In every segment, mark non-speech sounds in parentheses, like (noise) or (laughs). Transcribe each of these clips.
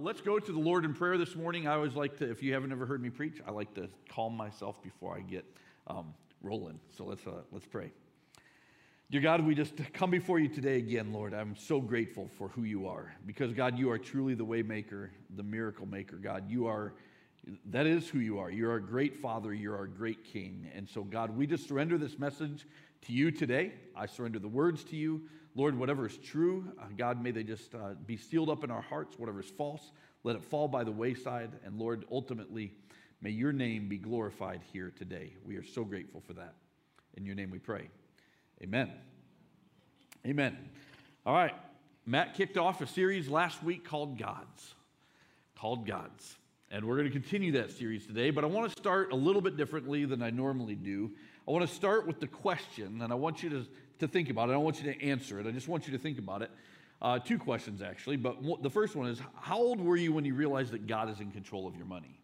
let's go to the Lord in prayer this morning. I always like to, if you haven't ever heard me preach, I like to calm myself before I get um, rolling. So let's, uh, let's pray. Dear God, we just come before you today again, Lord. I'm so grateful for who you are because, God, you are truly the way maker, the miracle maker. God, you are, that is who you are. You're a great Father, you're our great King. And so, God, we just surrender this message to you today. I surrender the words to you. Lord, whatever is true, uh, God, may they just uh, be sealed up in our hearts. Whatever is false, let it fall by the wayside. And Lord, ultimately, may your name be glorified here today. We are so grateful for that. In your name we pray. Amen. Amen. All right. Matt kicked off a series last week called Gods. Called Gods. And we're going to continue that series today, but I want to start a little bit differently than I normally do. I want to start with the question, and I want you to to think about it. I don't want you to answer it. I just want you to think about it. Uh, two questions, actually. But the first one is How old were you when you realized that God is in control of your money?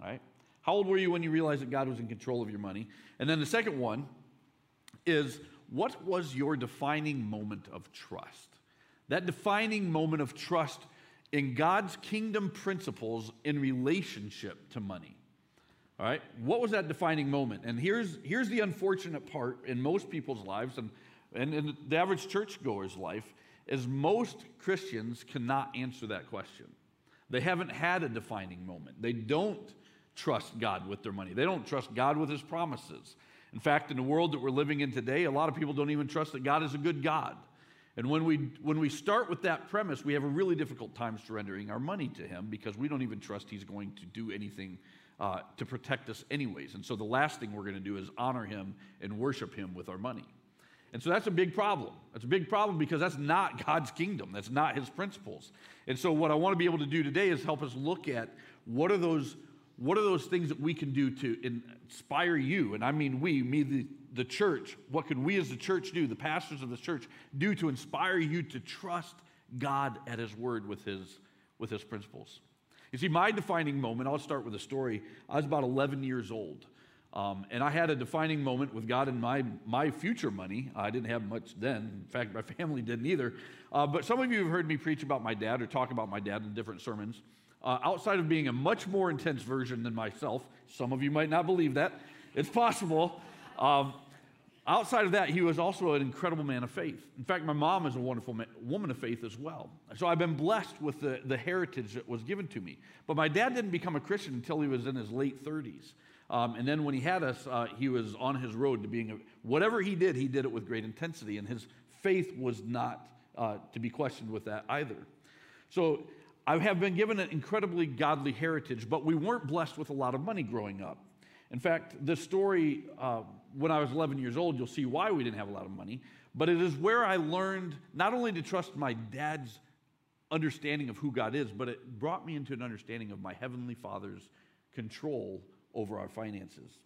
All right? How old were you when you realized that God was in control of your money? And then the second one is What was your defining moment of trust? That defining moment of trust in God's kingdom principles in relationship to money. All right? What was that defining moment? And here's, here's the unfortunate part in most people's lives, and and in the average churchgoer's life is most Christians cannot answer that question. They haven't had a defining moment. They don't trust God with their money. They don't trust God with his promises. In fact, in the world that we're living in today, a lot of people don't even trust that God is a good God. And when we, when we start with that premise, we have a really difficult time surrendering our money to Him because we don't even trust He's going to do anything uh, to protect us, anyways. And so the last thing we're going to do is honor Him and worship Him with our money. And so that's a big problem. That's a big problem because that's not (laughs) God's kingdom. That's not his principles. And so what I want to be able to do today is help us look at what are those what are those things that we can do to inspire you? And I mean we, me the, the church. What can we as the church do, the pastors of the church, do to inspire you to trust God at his word with his with his principles? You see, my defining moment, I'll start with a story. I was about 11 years old. Um, and I had a defining moment with God and my, my future money. I didn't have much then. In fact, my (laughs) family didn't either. Uh, but some of you have heard me preach about my dad or talk about my dad in different sermons. Uh, outside of being a much more intense version than myself, some of you might not believe that. It's possible. Um, outside of that, he was also an incredible man of faith. In fact, my mom is a wonderful man, woman of faith as well. So I've been blessed with the, the heritage that was given to me. But my dad didn't become a Christian until he was in his late 30s. Um, and then when he had us, uh, he was on his road to being a, whatever he did, he did it with great intensity, and his faith was not uh, to be questioned with that either. So I have been given an incredibly godly heritage, but we weren't blessed with a lot of money growing up. In fact, the story, uh, when I was 11 years old, you'll see why we didn't have a lot of money, but it is where I learned not only to trust my dad's understanding of who God is, but it brought me into an understanding of my Heavenly Father's control over our finances.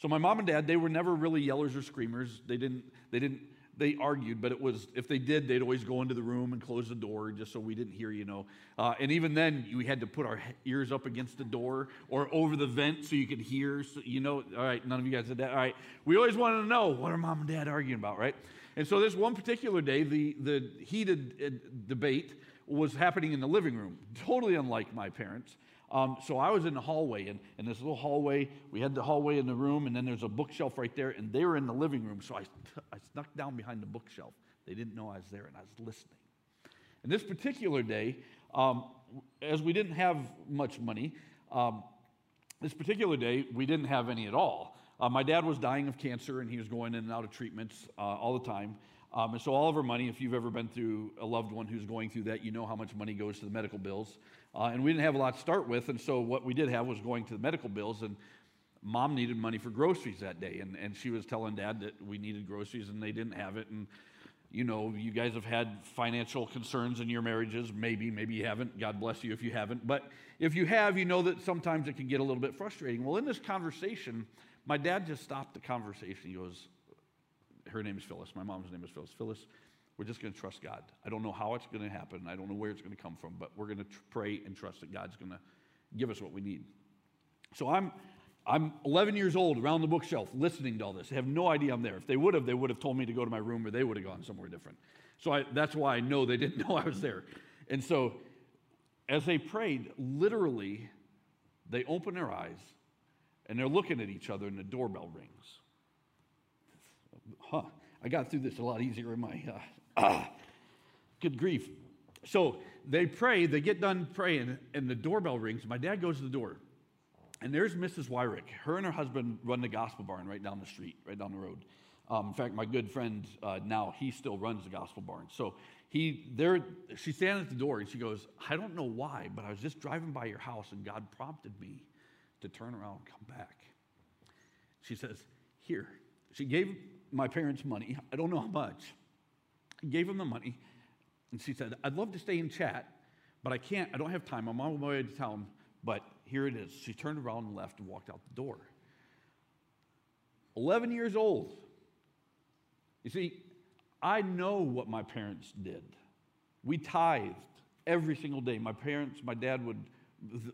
So my mom and dad, they were never really yellers or screamers. They didn't, they didn't, they argued, but it was, if they did, they'd always go into the room and close the door just so we didn't hear, you know. Uh, and even then, we had to put our ears up against the door or over the vent so you could hear, so, you know. All right, none of you guys did that. All right, we always wanted to know what are mom and dad arguing about, right? And so this one particular day, the, the heated uh, debate was happening in the living room, totally unlike my parents. Um, so I was in the hallway, and in this little hallway, we had the hallway in the room, and then there's a bookshelf right there, and they were in the living room. So I, (laughs) I snuck down behind the bookshelf. They didn't know I was there, and I was listening. And this particular day, um, as we didn't have much money, um, this particular day, we didn't have any at all. Uh, my dad was dying of cancer, and he was going in and out of treatments uh, all the time. Um, and so, all of our money, if you've ever been through a loved one who's going through that, you know how much money goes to the medical bills. Uh, and we didn't have a lot to start with. And so, what we did have was going to the medical bills. And mom needed money for groceries that day. And, and she was telling dad that we needed groceries and they didn't have it. And, you know, you guys have had financial concerns in your marriages. Maybe, maybe you haven't. God bless you if you haven't. But if you have, you know that sometimes it can get a little bit frustrating. Well, in this conversation, my dad just stopped the conversation. He goes, her name is Phyllis. My mom's name is Phyllis. Phyllis, we're just going to trust God. I don't know how it's going to happen. I don't know where it's going to come from, but we're going to tr- pray and trust that God's going to give us what we need. So I'm, I'm 11 years old around the bookshelf listening to all this. I have no idea I'm there. If they would have, they would have told me to go to my room or they would have gone somewhere different. So I, that's why I know they didn't (laughs) know I was there. And so as they prayed, literally, they open their eyes and they're looking at each other and the doorbell rings. I got through this a lot easier in my, uh, ah, good grief. So they pray, they get done praying, and the doorbell rings. My dad goes to the door, and there's Mrs. Wyrick. Her and her husband run the gospel barn right down the street, right down the road. Um, in fact, my good friend uh, now, he still runs the gospel barn. So he there, she's standing at the door, and she goes, I don't know why, but I was just driving by your house, and God prompted me to turn around and come back. She says, Here. She gave my parents money. I don't know how much. I gave them the money. And she said, I'd love to stay and chat, but I can't. I don't have time. I'm on my way to town, but here it is. She turned around and left and walked out the door. 11 years old. You see, I know what my parents did. We tithed every single day. My parents, my dad would,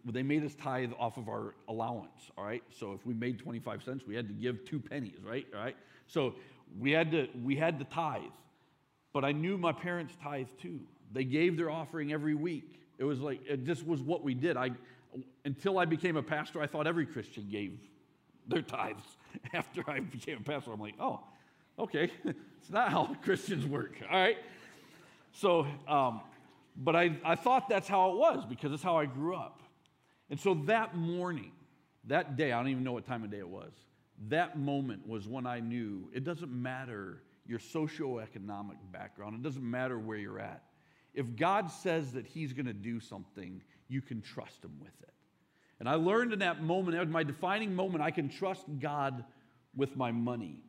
they made us tithe off of our allowance, all right? So if we made 25 cents, we had to give two pennies, right? All right? So we had to, we had to tithe. But I knew my parents tithe too. They gave their offering every week. It was like, it just was what we did. I, until I became a pastor, I thought every Christian gave their tithes. (laughs) After I became a pastor, I'm like, oh, okay, (laughs) it's not how Christians work, all right? So, um, but I, I thought that's how it was because it's how I grew up. And so that morning, that day, I don't even know what time of day it was, that moment was when I knew it doesn't matter your socioeconomic background. It doesn't matter where you're at. If God says that He's going to do something, you can trust Him with it. And I learned in that moment, that was my defining moment, I can trust God with my money.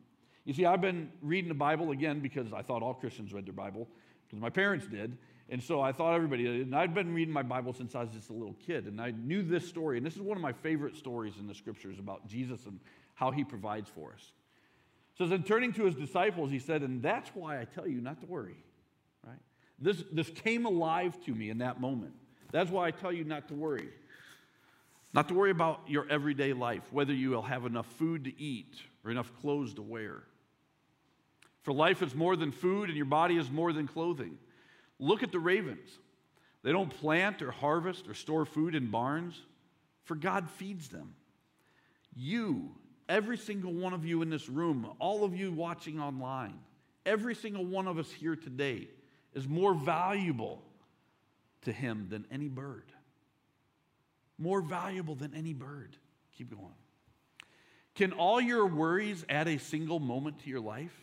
You see, I've been reading the Bible again because I thought all Christians read their Bible, because my parents did. And so I thought everybody did. And I'd been reading my Bible since I was just a little kid. And I knew this story. And this is one of my favorite stories in the scriptures about Jesus and how he provides for us So then turning to his disciples, he said, and that's why I tell you not to worry, right? This, this came alive to me in that moment. That's why I tell you not to worry. Not to worry about your everyday life, whether you will have enough food to eat or enough clothes to wear. For life is more than food, and your body is more than clothing. Look at the ravens. They don't plant or harvest or store food in barns, for God feeds them. You, Every single one of you in this room, all of you watching online, every single one of us here today is more valuable to him than any bird. More valuable than any bird. Keep going. Can all your worries add a single moment to your life?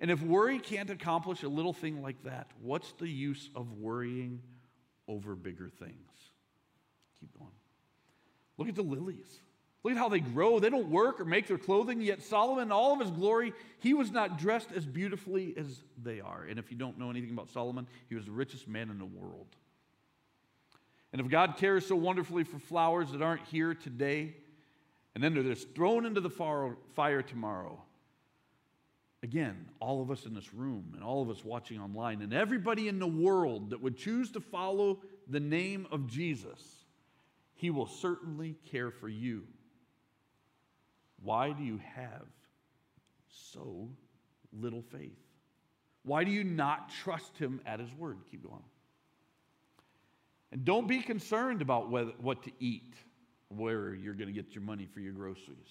And if worry can't accomplish a little thing like that, what's the use of worrying over bigger things? Keep going. Look at the lilies. Look at how they grow. They don't work or make their clothing, yet Solomon, all of his glory, he was not dressed as beautifully as they are. And if you don't know anything about Solomon, he was the richest man in the world. And if God cares so wonderfully for flowers that aren't here today, and then they're just thrown into the fire tomorrow, again, all of us in this room and all of us watching online, and everybody in the world that would choose to follow the name of Jesus, he will certainly care for you why do you have so little faith? Why do you not trust him at his word? Keep going. And don't be concerned about what to eat, where you're going to get your money for your groceries.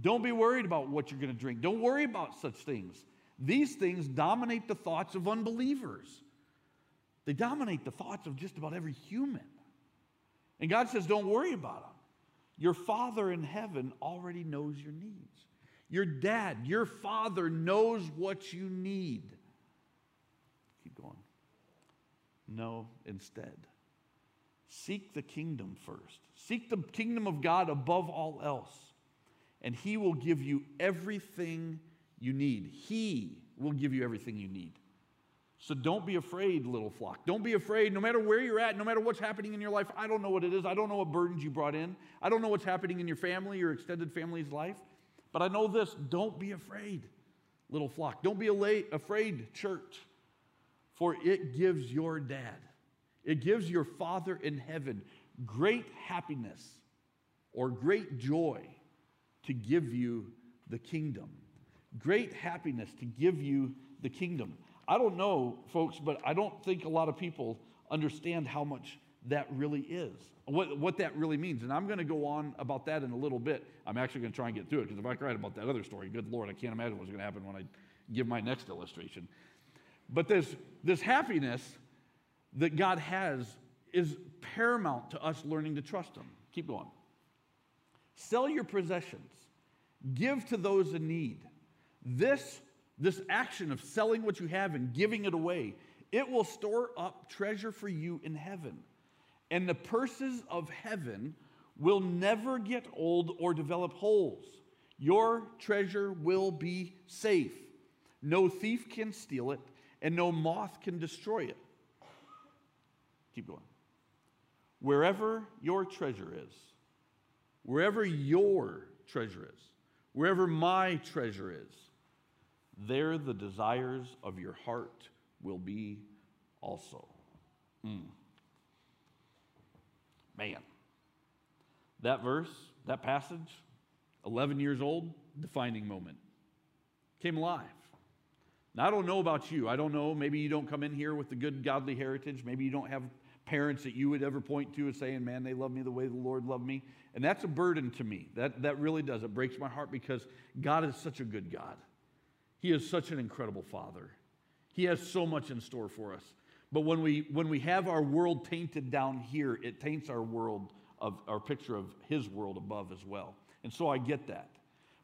Don't be worried about what you're going to drink. Don't worry about such things. These things dominate the thoughts of unbelievers. They dominate the thoughts of just about every human. And God says, don't worry about them. Your Father in heaven already knows your needs. Your dad, your father knows what you need. Keep going. No, instead, seek the kingdom first. Seek the kingdom of God above all else, and He will give you everything you need. He will give you everything you need. So don't be afraid, little flock. Don't be afraid, no matter where you're at, no matter what's happening in your life. I don't know what it is. I don't know what burdens you brought in. I don't know what's happening in your family, your extended family's life. But I know this don't be afraid, little flock. Don't be afraid, church, for it gives your dad, it gives your Father in heaven great happiness or great joy to give you the kingdom. Great happiness to give you the kingdom. I don't know, folks, but I don't think a lot of people understand how much that really is, what, what that really means. And I'm going to go on about that in a little bit. I'm actually going to try and get through it because if I cried about that other story, good Lord, I can't imagine what's going to happen when I give my next illustration. But this, this happiness that God has is paramount to us learning to trust Him. Keep going. Sell your possessions, give to those in need. This, this action of selling what you have and giving it away, it will store up treasure for you in heaven. And the purses of heaven will never get old or develop holes. Your treasure will be safe. No thief can steal it, and no moth can destroy it. Keep going. Wherever your treasure is, wherever your treasure is, wherever my treasure is, there the desires of your heart will be also. Mm. Man, that verse, that passage, 11 years old, defining moment, came alive. Now, I don't know about you. I don't know. Maybe you don't come in here with the good godly heritage. Maybe you don't have parents that you would ever point to as saying, man, they love me the way the Lord loved me. And that's a burden to me. That, that really does. It breaks my heart because God is such a good God. He is such an incredible Father. He has so much in store for us. But when we, when we have our world tainted down here, it taints our world of our picture of His world above as well. And so I get that.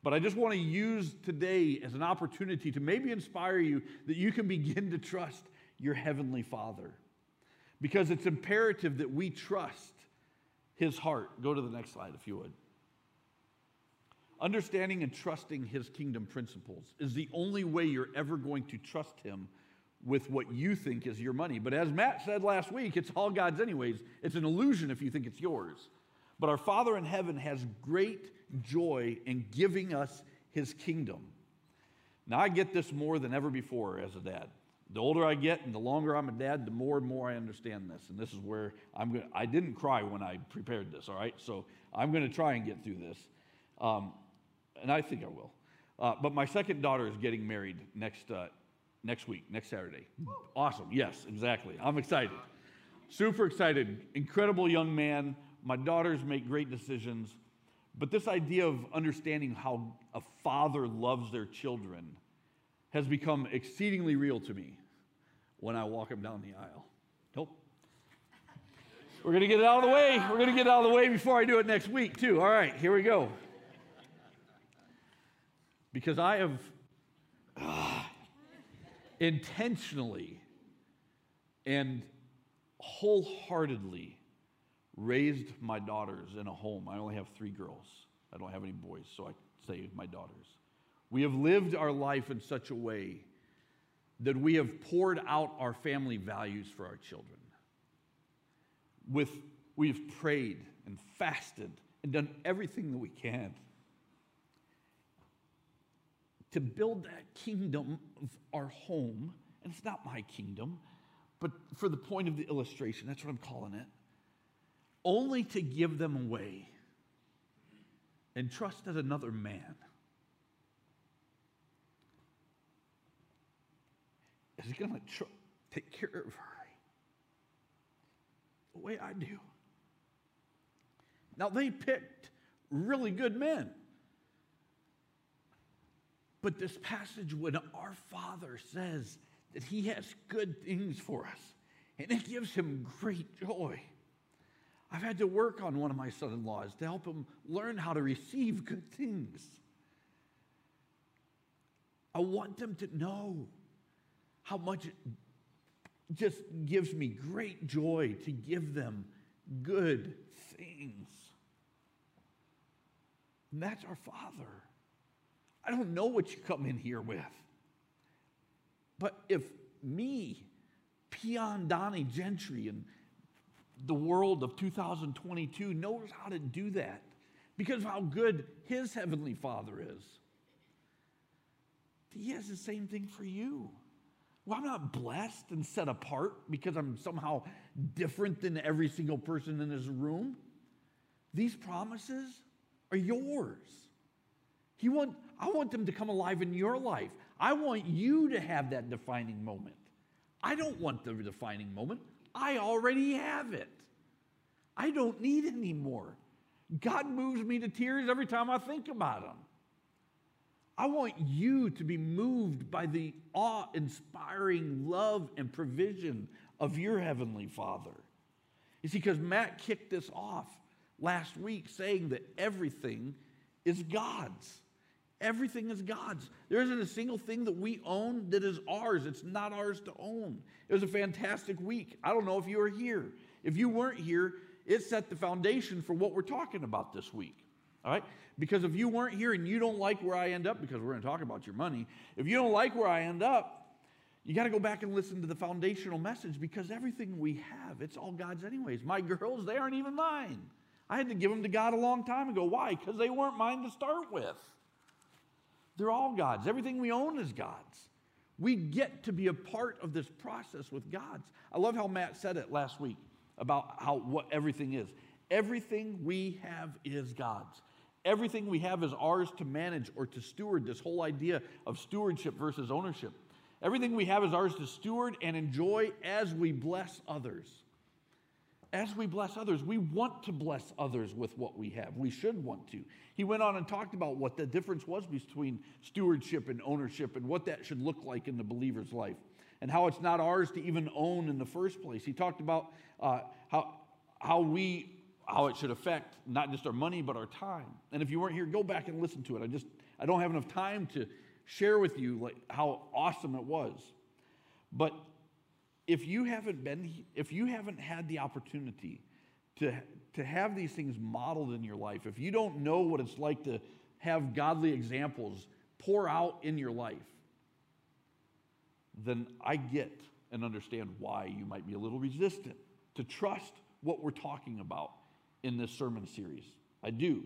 But I just want to use today as an opportunity to maybe inspire you that you can begin to trust your Heavenly Father. Because it's imperative that we trust His heart. Go to the next slide, if you would. Understanding and trusting His kingdom principles is the only way you're ever going to trust Him with what you think is your money. But as Matt said last week, it's all God's, anyways. It's an illusion if you think it's yours. But our Father in heaven has great joy in giving us his kingdom. Now, I get this more than ever before as a dad. The older I get and the longer I'm a dad, the more and more I understand this. And this is where I'm going to, I didn't cry when I prepared this, all right? So I'm going to try and get through this. Um, and I think I will. Uh, but my second daughter is getting married next, uh, next week, next Saturday. Awesome. Yes, exactly. I'm excited. Super excited. Incredible young man. My daughters make great decisions. But this idea of understanding how a father loves their children has become exceedingly real to me when I walk them down the aisle. Nope. We're going to get it out of the way. We're going to get it out of the way before I do it next week, too. All right, here we go. Because I have uh, intentionally and wholeheartedly raised my daughters in a home. I only have three girls. I don't have any boys, so I say my daughters. We have lived our life in such a way that we have poured out our family values for our children. With, we've prayed and fasted and done everything that we can to build that kingdom of our home. And it's not my kingdom, but for the point of the illustration, that's what I'm calling it only to give them away and trust that another man is going to tr- take care of her the way I do. Now, they picked really good men. But this passage, when our Father says that He has good things for us, and it gives Him great joy I've had to work on one of my son in laws to help him learn how to receive good things. I want them to know how much it just gives me great joy to give them good things. And that's our Father. I don't know what you come in here with. But if me, Peon Donnie Gentry, and the world of 2022 knows how to do that because of how good his heavenly father is. He has the same thing for you. Well, I'm not blessed and set apart because I'm somehow different than every single person in this room. These promises are yours. He want, I want them to come alive in your life. I want you to have that defining moment. I don't want the defining moment. I already have it. I don't need any more. God moves me to tears every time I think about Him. I want you to be moved by the awe inspiring love and provision of your Heavenly Father. You see, because Matt kicked this off last week saying that everything is God's. Everything is God's. There isn't a single thing that we own that is ours. It's not ours to own. It was a fantastic week. I don't know if you were here. If you weren't here, it set the foundation for what we're talking about this week. All right? Because if you weren't here and you don't like where I end up, because we're going to talk about your money, if you don't like where I end up, you got to go back and listen to the foundational message because everything we have, it's all God's anyways. My girls, they aren't even mine. I had to give them to God a long time ago. Why? Because they weren't mine to start with. They're all God's. Everything we own is God's. We get to be a part of this process with God's. I love how Matt said it last week about how what everything is. Everything we have is God's. Everything we have is ours to manage or to steward, this whole idea of stewardship versus ownership. Everything we have is ours to steward and enjoy as we bless others. As we bless others, we want to bless others with what we have. We should want to. He went on and talked about what the difference was between stewardship and ownership and what that should look like in the believer's life and how it's not ours to even own in the first place. He talked about uh, how, how we how it should affect not just our money but our time. And if you weren't here, go back and listen to it. I just I don't have enough time to share with you like how awesome it was. But if you haven't been if you haven't had the opportunity to to have these things modeled in your life, if you don't know what it's like to have godly examples pour out in your life, then I get and understand why you might be a little resistant to trust what we're talking about in this sermon series. I do.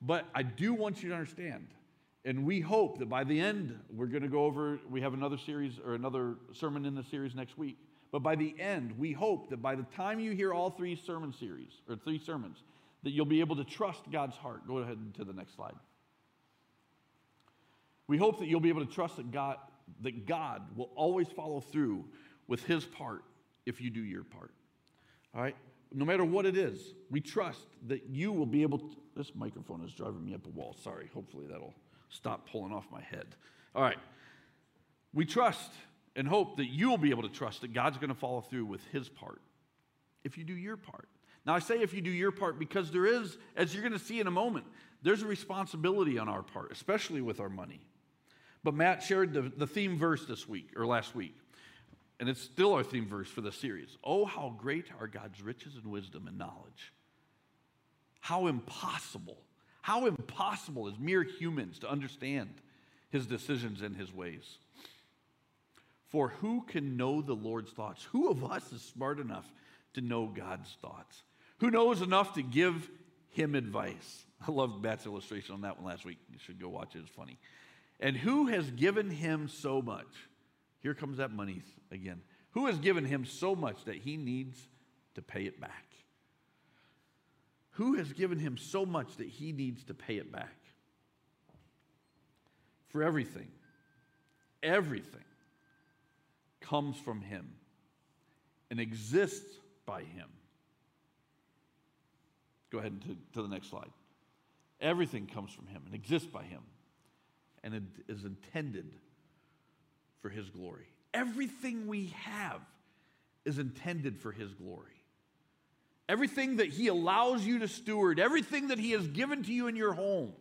But I do want you to understand, and we hope that by the end, we're going to go over, we have another series or another sermon in the series next week. But by the end, we hope that by the time you hear all three sermon series, or three sermons, that you'll be able to trust God's heart. Go ahead to the next slide. We hope that you'll be able to trust that God, that God will always follow through with his part if you do your part. All right? no matter what it is, we trust that you will be able to. This microphone is driving me up a wall. Sorry. Hopefully that'll stop pulling off my head. All right. We trust and hope that you will be able to trust that God's going to follow through with his part if you do your part. Now, I say if you do your part because there is, as you're going to see in a moment, there's a responsibility on our part, especially with our money. But Matt shared the, the theme verse this week or last week and it's still our theme verse for the series. Oh, how great are God's riches and wisdom and knowledge. How impossible, how impossible is mere humans to understand his decisions and his ways. For who can know the Lord's thoughts? Who of us is smart enough to know God's thoughts? Who knows enough to give him advice? I loved Matt's illustration on that one last week. You should go watch it, it's funny. And who has given him so much? Here comes that money again. Who has given him so much that he needs to pay it back? Who has given him so much that he needs to pay it back? For everything, everything comes from him and exists by him. Go ahead to, to the next slide. Everything comes from him and exists by him and it is intended for His glory. Everything we have is intended for His glory. Everything that He allows you to steward, everything that He has given to you in your home,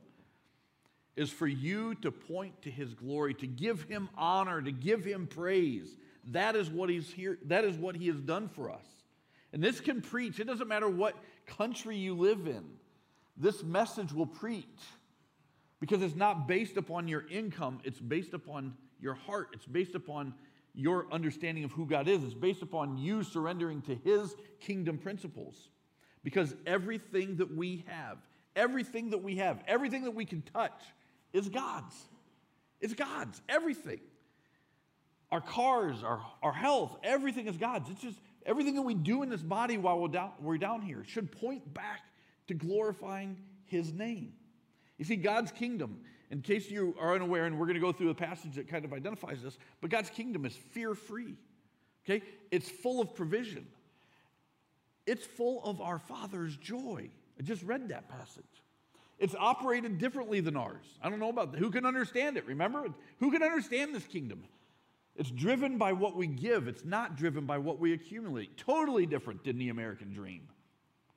is for you to point to His glory, to give Him honor, to give Him praise. That is what He's here, that is what He has done for us. And this can preach. It doesn't matter what country you live in, this message will preach because it's not based upon your income, it's based upon your heart. It's based upon your understanding of who God is. It's based upon you surrendering to His kingdom principles. Because everything that we have, everything that we have, everything that we can touch is God's. It's God's. Everything. Our cars, our, our health, everything is God's. It's just everything that we do in this body while we're down, we're down here should point back to glorifying His name. You see, God's kingdom in case you are unaware, and we're going to go through a passage that kind of identifies this, but God's kingdom is fear free. Okay? It's full of provision. it's full of our Father's joy. I just read that passage. It's operated differently than ours. I don't know about that. Who can understand it? Remember? Who can understand this kingdom? It's driven by what we give, it's not driven by what we accumulate. Totally different than the American dream.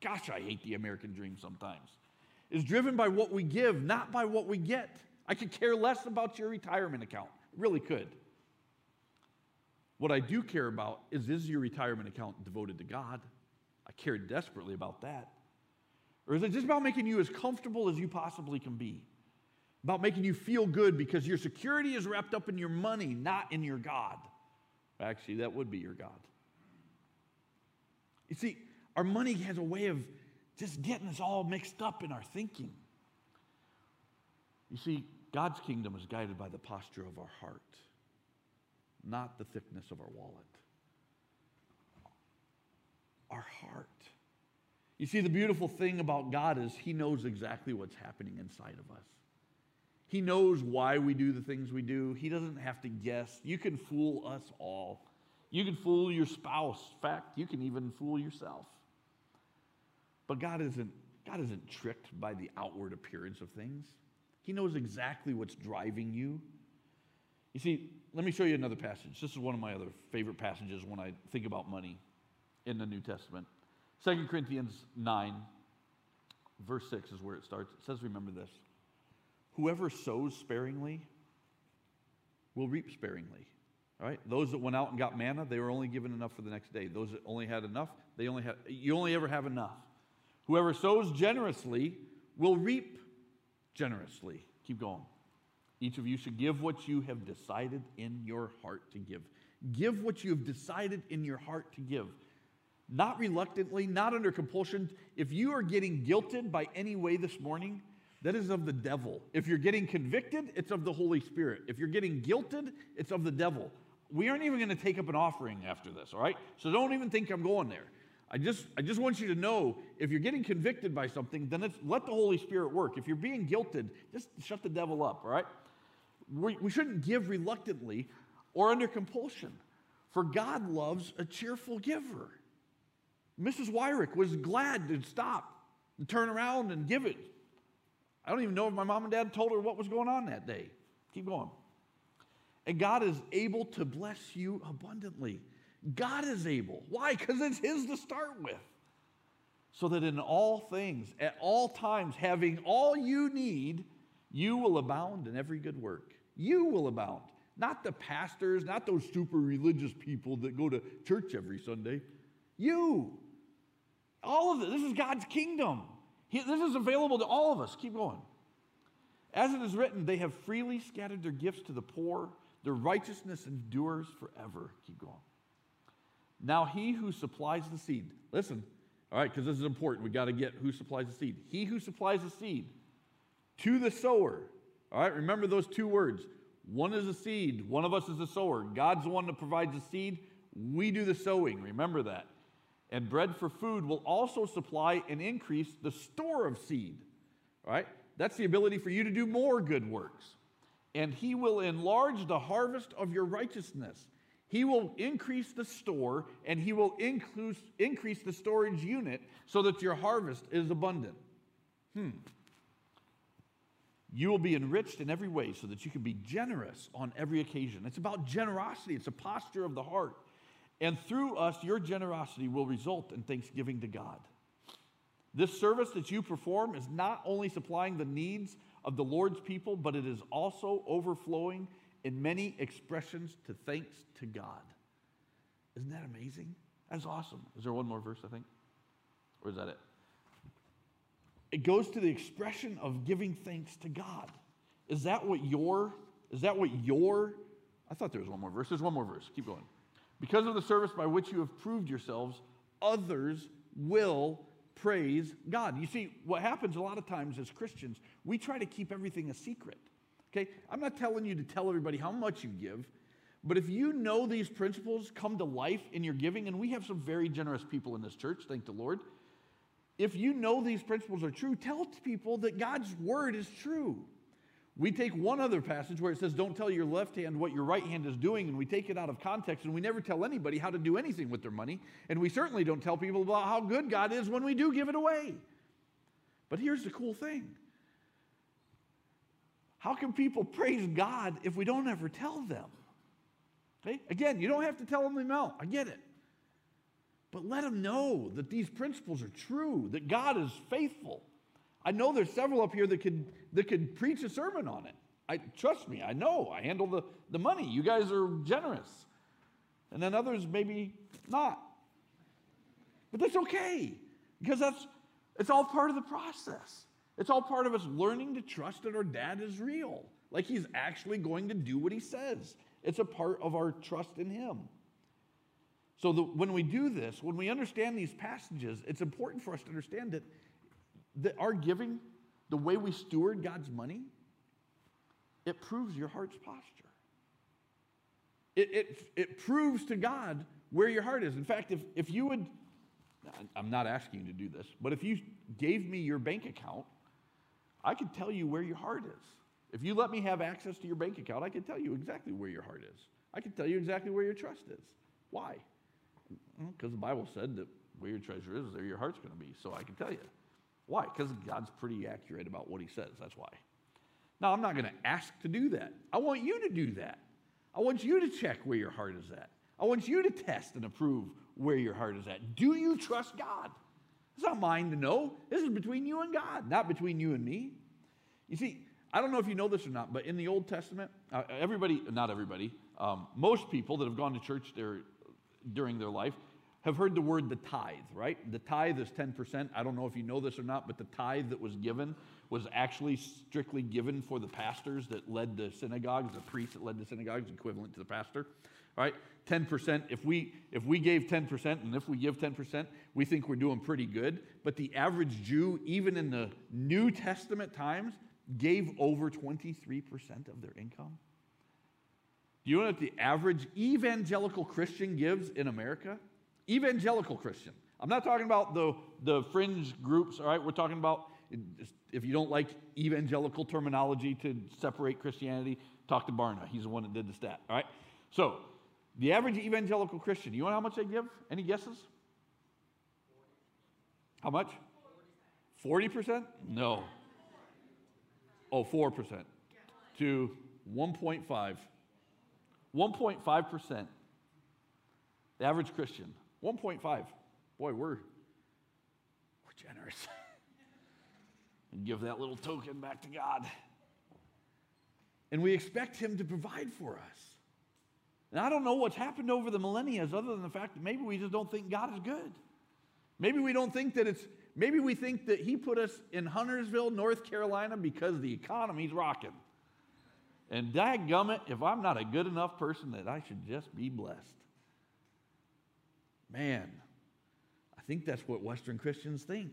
Gosh, I hate the American dream sometimes. It's driven by what we give, not by what we get. I could care less about your retirement account. really could. What I do care about is is your retirement account devoted to God? I care desperately about that. Or is it just about making you as comfortable as you possibly can be? About making you feel good because your security is wrapped up in your money, not in your God. Actually, that would be your God. You see, our money has a way of just getting us all mixed up in our thinking. You see, God's kingdom is guided by the posture of our heart, not the thickness of our wallet. Our heart. You see, the beautiful thing about God is He knows exactly what's happening inside of us. He knows why we do the things we do. He doesn't have to guess. You can fool us all. You can fool your spouse. In fact, you can even fool yourself. But God isn't, God isn't tricked by the outward appearance of things. He knows exactly what's driving you. You see, let me show you another passage. This is one of my other favorite passages when I think about money in the New Testament. 2 Corinthians 9, verse 6 is where it starts. It says, Remember this whoever sows sparingly will reap sparingly. All right? Those that went out and got manna, they were only given enough for the next day. Those that only had enough, they only have you only ever have enough. Whoever sows generously will reap generously. Keep going. Each of you should give what you have decided in your heart to give. Give what you have decided in your heart to give. Not reluctantly, not under compulsion. If you are getting guilted by any way this morning, that is of the devil. If you're getting convicted, it's of the Holy Spirit. If you're getting guilted, it's of the devil. We aren't even going to take up an offering after this, all right? So don't even think I'm going there. I just, I just want you to know if you're getting convicted by something, then let the Holy Spirit work. If you're being guilted, just shut the devil up, all right? We, we shouldn't give reluctantly or under compulsion, for God loves a cheerful giver. Mrs. Wyrick was glad to stop and turn around and give it. I don't even know if my mom and dad told her what was going on that day. Keep going. And God is able to bless you abundantly. God is able. Why? Because it's His to start with. So that in all things, at all times, having all you need, you will abound in every good work. You will abound. Not the pastors, not those super religious people that go to church every Sunday. You. All of it. This is God's kingdom. He, this is available to all of us. Keep going. As it is written, they have freely scattered their gifts to the poor. Their righteousness endures forever. Keep going. Now, he who supplies the seed, listen, all right, because this is important. We got to get who supplies the seed. He who supplies the seed to the sower, all right, remember those two words. One is a seed, one of us is a sower. God's the one that provides the seed, we do the sowing. Remember that. And bread for food will also supply and increase the store of seed, all right? That's the ability for you to do more good works. And he will enlarge the harvest of your righteousness he will increase the store and he will increase, increase the storage unit so that your harvest is abundant. Hmm. You will be enriched in every way so that you can be generous on every occasion. It's about generosity, it's a posture of the heart. And through us, your generosity will result in thanksgiving to God. This service that you perform is not only supplying the needs of the Lord's people, but it is also overflowing in many expressions to thanks to God. Isn't that amazing? That's awesome. Is there one more verse, I think? Or is that it? It goes to the expression of giving thanks to God. Is that what your, is that what your, I thought there was one more verse. There's one more verse. Keep going. Because of the service by which you have proved yourselves, others will praise God. You see, what happens a lot of times as Christians, we try to keep everything a secret. Okay? I'm not telling you to tell everybody how much you give, but if you know these principles come to life in your giving, and we have some very generous people in this church, thank the Lord. If you know these principles are true, tell people that God's word is true. We take one other passage where it says, Don't tell your left hand what your right hand is doing, and we take it out of context, and we never tell anybody how to do anything with their money. And we certainly don't tell people about how good God is when we do give it away. But here's the cool thing how can people praise God if we don't ever tell them? Okay? Again, you don't have to tell them the amount. I get it. But let them know that these principles are true, that God is faithful. I know there's several up here that could, that could preach a sermon on it. I, trust me, I know. I handle the, the money. You guys are generous. And then others maybe not. But that's okay because that's it's all part of the process. It's all part of us learning to trust that our dad is real. Like he's actually going to do what he says. It's a part of our trust in him. So the, when we do this, when we understand these passages, it's important for us to understand that, that our giving, the way we steward God's money, it proves your heart's posture. It, it, it proves to God where your heart is. In fact, if, if you would, I'm not asking you to do this, but if you gave me your bank account, I could tell you where your heart is. If you let me have access to your bank account, I can tell you exactly where your heart is. I can tell you exactly where your trust is. Why? Mm, because the Bible said that where your treasure is, there your heart's going to be. So I can tell you. Why? Because God's pretty accurate about what he says. That's why. Now, I'm not going to ask to do that. I want you to do that. I want you to check where your heart is at. I want you to test and approve where your heart is at. Do you trust God? It's not mine to know. This is between you and God, not between you and me. You see, I don't know if you know this or not, but in the Old Testament, uh, everybody, not everybody, um, most people that have gone to church there during their life have heard the word the tithe, right? The tithe is 10%. I don't know if you know this or not, but the tithe that was given was actually strictly given for the pastors that led the synagogues, the priests that led the synagogues, equivalent to the pastor. Right? 10%. If we if we gave 10%, and if we give 10%, we think we're doing pretty good. But the average Jew, even in the New Testament times, gave over 23% of their income. Do you know what the average evangelical Christian gives in America? Evangelical Christian. I'm not talking about the, the fringe groups, all right? We're talking about, if you don't like evangelical terminology to separate Christianity, talk to Barna. He's the one that did the stat, all right? So, the average evangelical Christian, you know how much they give? Any guesses? How much? 40%? No. Oh, 4%. To 1.5. 1.5%. The average Christian. 1.5. Boy, we're, we're generous. (laughs) and give that little token back to God. And we expect Him to provide for us. And I don't know what's happened over the millennia other than the fact that maybe we just don't think God is good. Maybe we don't think that it's, maybe we think that He put us in Huntersville, North Carolina because the economy's rocking. And dadgummit, if I'm not a good enough person, that I should just be blessed. Man, I think that's what Western Christians think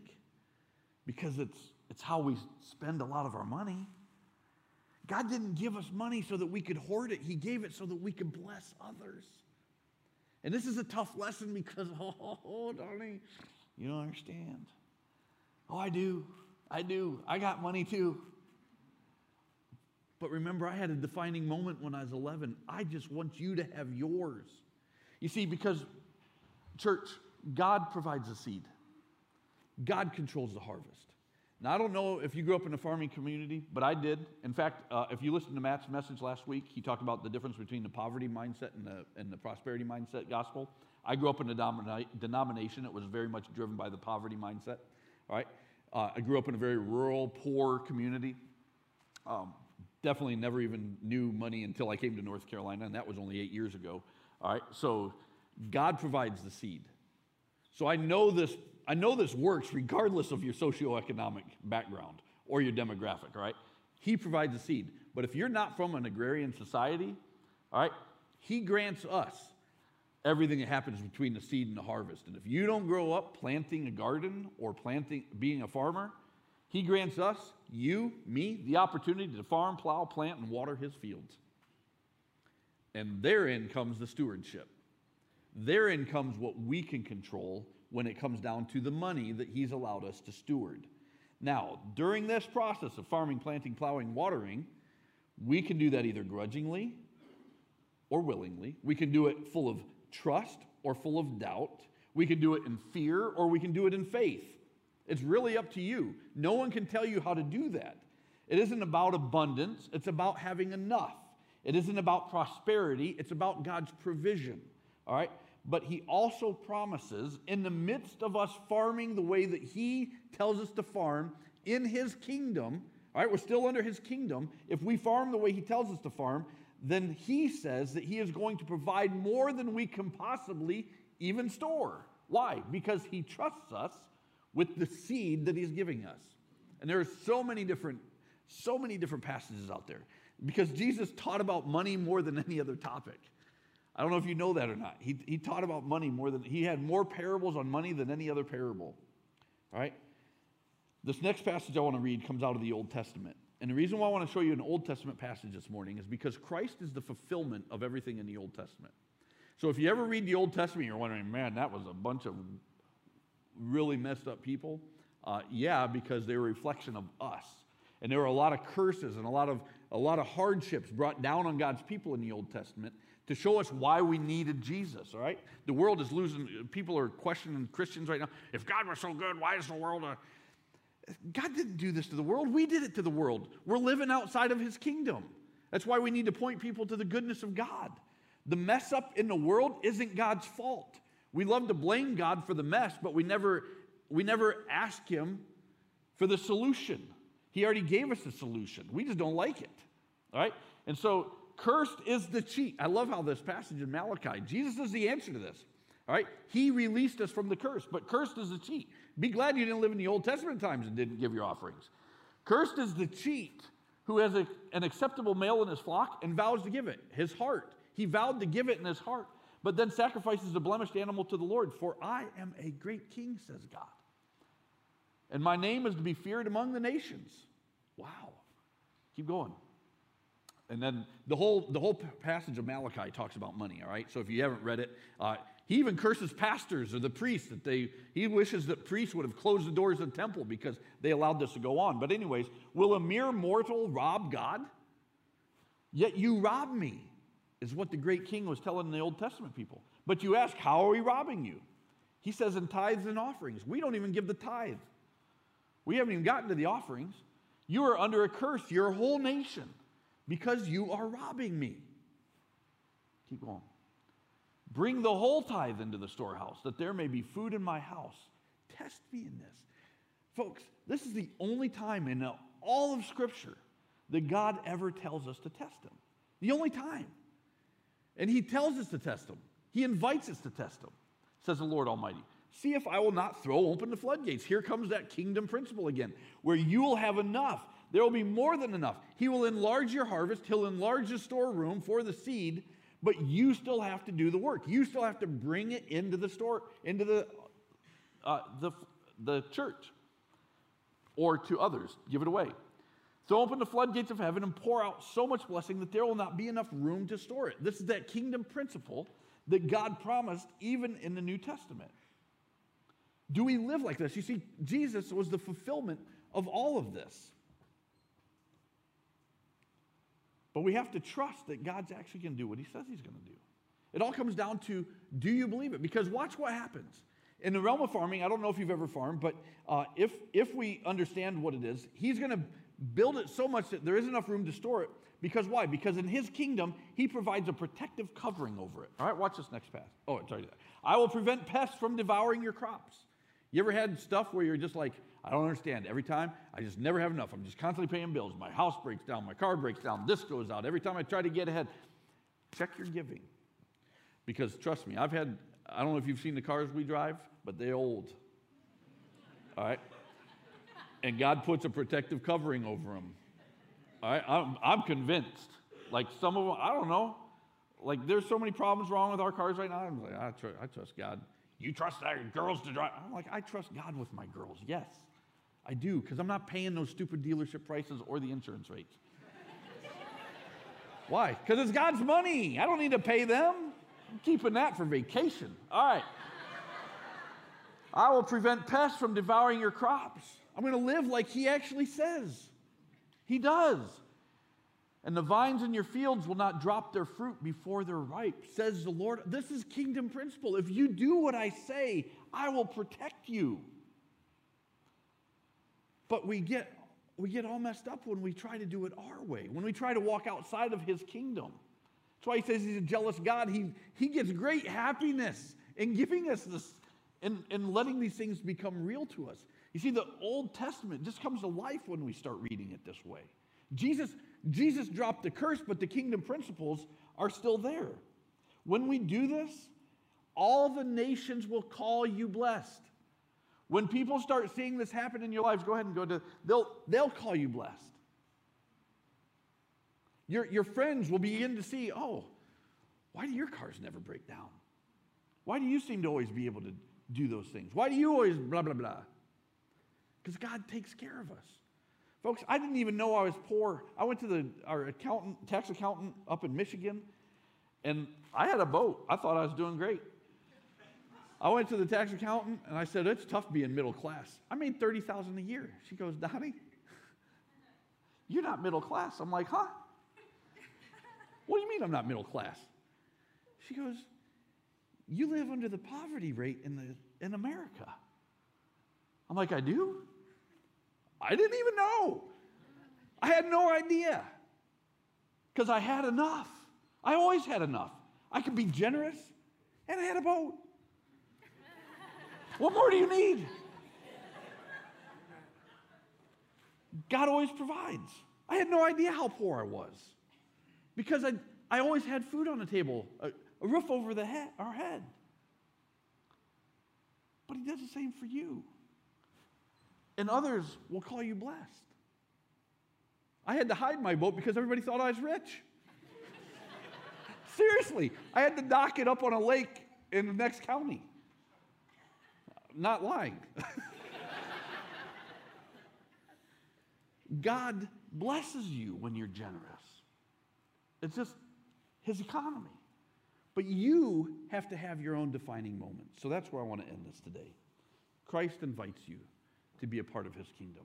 because it's, it's how we spend a lot of our money. God didn't give us money so that we could hoard it, He gave it so that we could bless others. And this is a tough lesson because, (laughs) oh, darling, you don't understand. Oh, I do. I do. I got money too. But remember, I had a defining moment when I was 11. I just want you to have yours. You see, because, church, God provides the seed, God controls the harvest. Now, I don't know if you grew up in a farming community, but I did. In fact, uh, if you listened to Matt's message last week, he talked about the difference between the poverty mindset and the, and the prosperity mindset gospel. I grew up in a domina- denomination that was very much driven by the poverty mindset. All right, uh, I grew up in a very rural, poor community. Um, definitely never even knew money until I came to North Carolina, and that was only eight years ago. All right, so God provides the seed. So I know this I know this works regardless of your socioeconomic background or your demographic, right? He provides a seed. But if you're not from an agrarian society, all right, he grants us everything that happens between the seed and the harvest. And if you don't grow up planting a garden or planting being a farmer, he grants us, you, me, the opportunity to farm, plow, plant, and water his fields. And therein comes the stewardship. Therein comes what we can control when it comes down to the money that He's allowed us to steward. Now, during this process of farming, planting, plowing, watering, We can do that either grudgingly or willingly. We can do it full of trust or full of doubt. We can do it in fear or we can do it in faith. It's really up to you. No one can tell you how to do that. It isn't about abundance, it's about having enough. It isn't about prosperity, it's about God's provision. All right? But He also promises, in the midst of us farming the way that He tells us to farm in His kingdom, all right, we're still under His kingdom. If we farm the way He tells us to farm, then He says that He is going to provide more than we can possibly even store. Why? Because He trusts us with the seed that He's giving us. And there are so many different, so many different passages out there because Jesus taught about money more than any other topic. I don't know if you know that or not. He, he taught about money more than, he had more parables on money than any other parable. All right? This next passage I want to read comes out of the Old Testament. And the reason why I want to show you an Old Testament passage this morning is because Christ is the fulfillment of everything in the Old Testament. So if you ever read the Old Testament, you're wondering, man, that was a bunch of really messed up people. Uh, yeah, because they're a reflection of us. And there were a lot of curses and a lot of, a lot of hardships brought down on God's people in the Old Testament to show us why we needed Jesus, all right? The world is losing, people are questioning Christians right now. If God was so good, why is the world a. God didn't do this to the world. We did it to the world. We're living outside of his kingdom. That's why we need to point people to the goodness of God. The mess up in the world isn't God's fault. We love to blame God for the mess, but we never, we never ask him for the solution. He already gave us the solution. We just don't like it. All right? And so, cursed is the cheat. I love how this passage in Malachi, Jesus is the answer to this. All right? He released us from the curse, but cursed is the cheat. Be glad you didn't live in the Old Testament times and didn't give your offerings. Cursed is the cheat who has a, an acceptable male in his flock and vows to give it, his heart. He vowed to give it in his heart, but then sacrifices a blemished animal to the Lord. For I am a great king, says God and my name is to be feared among the nations. Wow. Keep going. And then the whole, the whole passage of Malachi talks about money, all right? So if you haven't read it, uh, he even curses pastors or the priests that they, he wishes that priests would have closed the doors of the temple because they allowed this to go on. But, anyways, will a mere mortal rob God? Yet you rob me, is what the great king was telling the Old Testament people. But you ask, how are we robbing you? He says, in tithes and offerings. We don't even give the tithe. We haven't even gotten to the offerings. You are under a curse, your whole nation, because you are robbing me. Keep going. Bring the whole tithe into the storehouse, that there may be food in my house. Test me in this. Folks, this is the only time in all of Scripture that God ever tells us to test Him. The only time. And He tells us to test Him, He invites us to test Him, says the Lord Almighty. See if I will not throw open the floodgates. Here comes that kingdom principle again, where you will have enough. There will be more than enough. He will enlarge your harvest, He'll enlarge the storeroom for the seed, but you still have to do the work. You still have to bring it into the store, into the, uh, the, the church or to others. Give it away. Throw open the floodgates of heaven and pour out so much blessing that there will not be enough room to store it. This is that kingdom principle that God promised even in the New Testament. Do we live like this? You see, Jesus was the fulfillment of all of this. But we have to trust that God's actually going to do what he says he's going to do. It all comes down to do you believe it? Because watch what happens. In the realm of farming, I don't know if you've ever farmed, but uh, if, if we understand what it is, he's going to build it so much that there is enough room to store it. Because why? Because in his kingdom, he provides a protective covering over it. All right, watch this next pass. Oh, sorry. I will prevent pests from devouring your crops. You ever had stuff where you're just like, I don't understand. Every time, I just never have enough. I'm just constantly paying bills. My house breaks down, my car breaks down, this goes out. Every time I try to get ahead, check your giving. Because trust me, I've had, I don't know if you've seen the cars we drive, but they're old. All right? And God puts a protective covering over them. All right? I'm, I'm convinced. Like some of them, I don't know. Like there's so many problems wrong with our cars right now. I'm like, I, tr- I trust God. You trust our girls to drive? I'm like, I trust God with my girls. Yes, I do, because I'm not paying those stupid dealership prices or the insurance rates. (laughs) Why? Because it's God's money. I don't need to pay them. I'm keeping that for vacation. All right. I will prevent pests from devouring your crops. I'm going to live like He actually says. He does. And the vines in your fields will not drop their fruit before they're ripe, says the Lord. This is kingdom principle. If you do what I say, I will protect you. But we get, we get all messed up when we try to do it our way, when we try to walk outside of his kingdom. That's why he says he's a jealous God. He, he gets great happiness in giving us this and, and letting these things become real to us. You see, the Old Testament just comes to life when we start reading it this way. Jesus, Jesus dropped the curse, but the kingdom principles are still there. When we do this, all the nations will call you blessed. When people start seeing this happen in your lives, go ahead and go to, they'll, they'll call you blessed. Your, your friends will begin to see, oh, why do your cars never break down? Why do you seem to always be able to do those things? Why do you always blah, blah, blah? Because God takes care of us. Folks, I didn't even know I was poor. I went to the, our accountant, tax accountant up in Michigan, and I had a boat. I thought I was doing great. I went to the tax accountant and I said, It's tough being middle class. I made 30000 a year. She goes, Donnie, (laughs) you're not middle class. I'm like, Huh? What do you mean I'm not middle class? She goes, You live under the poverty rate in, the, in America. I'm like, I do? I didn't even know. I had no idea because I had enough. I always had enough. I could be generous, and I had a boat. What more do you need? God always provides. I had no idea how poor I was because I, I always had food on the table, a, a roof over the head, our head. But He does the same for you and others will call you blessed. I had to hide my boat because everybody thought I was rich. (laughs) Seriously, I had to dock it up on a lake in the next county. Not lying. God blesses you when you're generous. It's just his economy. But you have to have your own defining moment. So that's where I want to end this today. Christ invites you to be a part of his kingdom.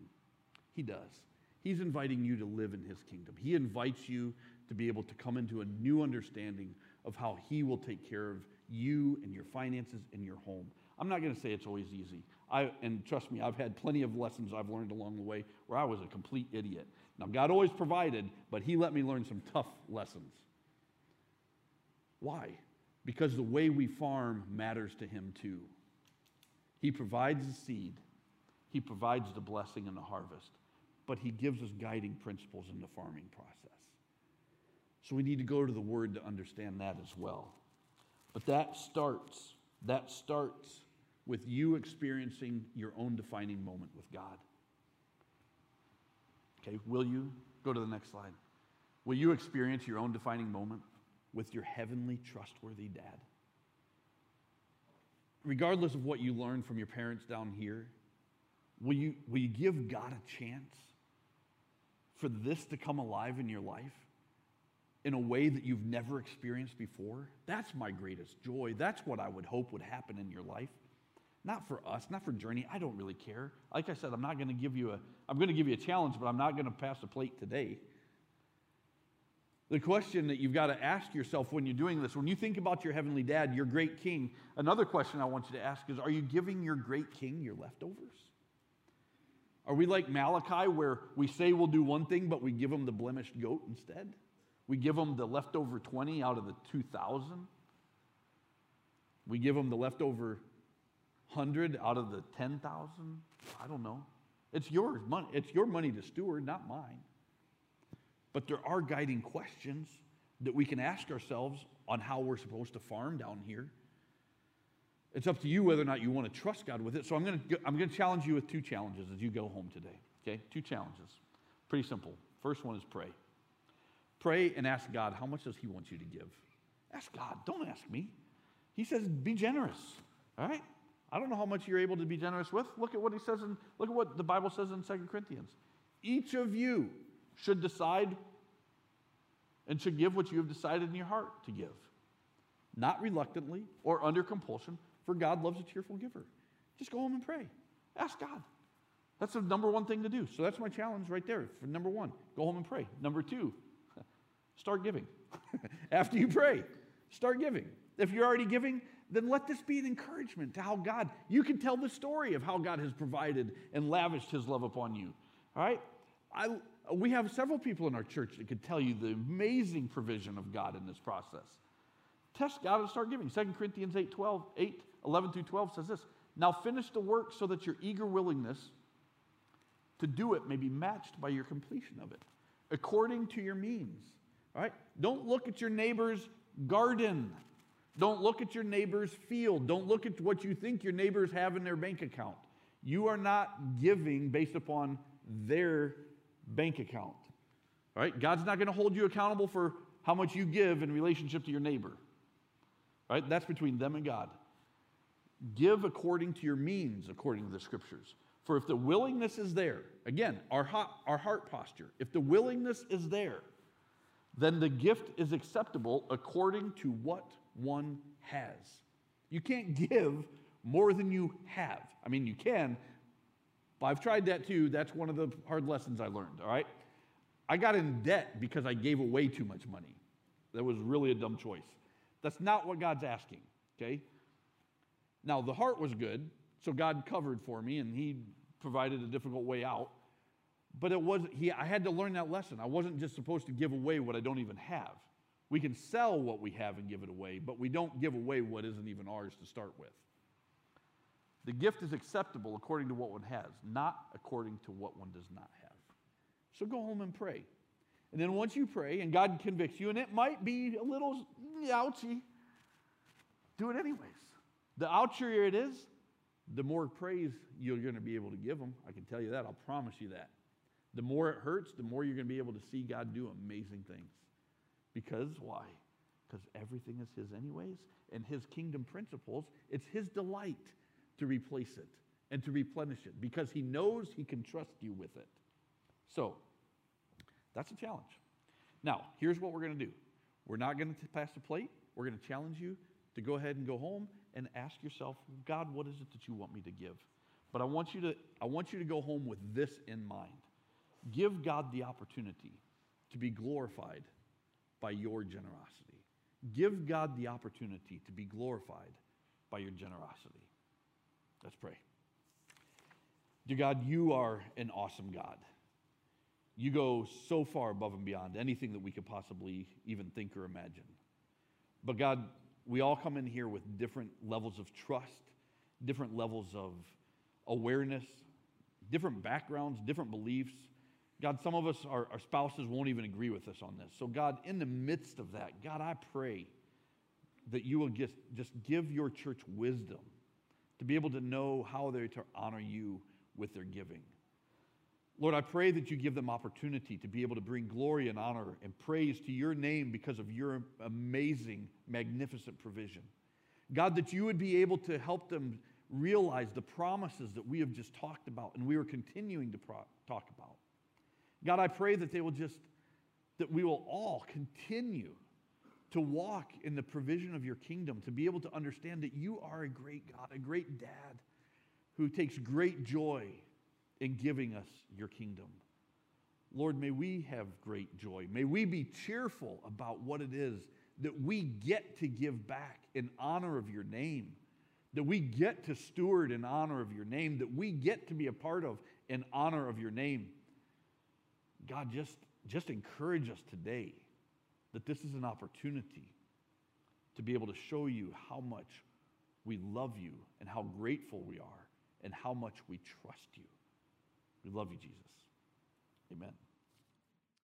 He does. He's inviting you to live in his kingdom. He invites you to be able to come into a new understanding of how he will take care of you and your finances and your home. I'm not going to say it's always easy. I, and trust me, I've had plenty of lessons I've learned along the way where I was a complete idiot. Now, God always provided, but He let me learn some tough lessons. Why? Because the way we farm matters to Him too. He provides the seed, he provides the blessing and the harvest, but He gives us guiding principles in the farming process. So we need to go to the Word to understand that as well. But that starts, that starts with you experiencing your own defining moment with God. Okay, will you? Go to the next slide. Will you experience your own defining moment with your heavenly, trustworthy dad? Regardless of what you learned from your parents down here, Will you, will you give God a chance for this to come alive in your life in a way that you've never experienced before? That's my greatest joy. That's what I would hope would happen in your life. Not for us, not for Journey. I don't really care. Like I said, I'm not going to give you a I'm going to give you a challenge, but I'm not going to pass a plate today. The question that you've got to ask yourself when you're doing this, when you think about your heavenly dad, your great king, another question I want you to ask is Are you giving your great king your leftovers? Are we like Malachi, where we say we'll do one thing, but we give him the blemished goat instead? We give him the leftover 20 out of the 2,000? We give him the leftover 100 out of the 10,000? I don't know. It's yours money. It's your money to steward, not mine. But there are guiding questions that we can ask ourselves on how we're supposed to farm down here. It's up to you whether or not you want to trust God with it. So I'm going to, I'm going to challenge you with two challenges as you go home today. Okay? Two challenges. Pretty simple. First one is pray. Pray and ask God, how much does He want you to give? Ask God. Don't ask me. He says, be generous. All right? I don't know how much you're able to be generous with. Look at what he says in, look at what the Bible says in 2 Corinthians. Each of you should decide and should give what you have decided in your heart to give. Not reluctantly or under compulsion, for God loves a cheerful giver. Just go home and pray. Ask God. That's the number one thing to do. So that's my challenge right there for number one. Go home and pray. Number two, (laughs) start giving. (laughs) After you pray, start giving. If you're already giving, then let this be an encouragement to how God, you can tell the story of how God has provided and lavished his love upon you. All right? I, we have several people in our church that could tell you the amazing provision of God in this process. Test God and start giving. 2 Corinthians 8, 12, 8, 11 through 12 says this Now finish the work so that your eager willingness to do it may be matched by your completion of it, according to your means. All right? Don't look at your neighbor's garden. Don't look at your neighbor's field. Don't look at what you think your neighbors have in their bank account. You are not giving based upon their bank account. All right? God's not going to hold you accountable for how much you give in relationship to your neighbor. All right? That's between them and God. Give according to your means, according to the scriptures. For if the willingness is there, again, our heart, our heart posture, if the willingness is there, then the gift is acceptable according to what one has. You can't give more than you have. I mean, you can, but I've tried that too. That's one of the hard lessons I learned, all right? I got in debt because I gave away too much money. That was really a dumb choice. That's not what God's asking, okay? Now, the heart was good, so God covered for me and He provided a difficult way out. But it was he I had to learn that lesson. I wasn't just supposed to give away what I don't even have. We can sell what we have and give it away, but we don't give away what isn't even ours to start with. The gift is acceptable according to what one has, not according to what one does not have. So go home and pray. And then once you pray and God convicts you, and it might be a little ouchy, do it anyways. The ouchier it is, the more praise you're going to be able to give them. I can tell you that. I'll promise you that. The more it hurts, the more you're going to be able to see God do amazing things. Because why? Because everything is His, anyways. And His kingdom principles, it's His delight to replace it and to replenish it because He knows He can trust you with it. So, that's a challenge. Now, here's what we're going to do we're not going to pass the plate. We're going to challenge you to go ahead and go home and ask yourself, God, what is it that you want me to give? But I want you to, I want you to go home with this in mind. Give God the opportunity to be glorified by your generosity. Give God the opportunity to be glorified by your generosity. Let's pray. Dear God, you are an awesome God. You go so far above and beyond anything that we could possibly even think or imagine. But God, we all come in here with different levels of trust, different levels of awareness, different backgrounds, different beliefs. God, some of us, our, our spouses won't even agree with us on this. So, God, in the midst of that, God, I pray that you will just, just give your church wisdom to be able to know how they're to honor you with their giving. Lord, I pray that you give them opportunity to be able to bring glory and honor and praise to your name because of your amazing, magnificent provision. God, that you would be able to help them realize the promises that we have just talked about and we are continuing to pro- talk about. God, I pray that they will just, that we will all continue to walk in the provision of your kingdom, to be able to understand that you are a great God, a great dad who takes great joy in giving us your kingdom. Lord, may we have great joy. May we be cheerful about what it is that we get to give back in honor of your name, that we get to steward in honor of your name, that we get to be a part of in honor of your name. God, just, just encourage us today that this is an opportunity to be able to show you how much we love you and how grateful we are and how much we trust you. We love you, Jesus. Amen.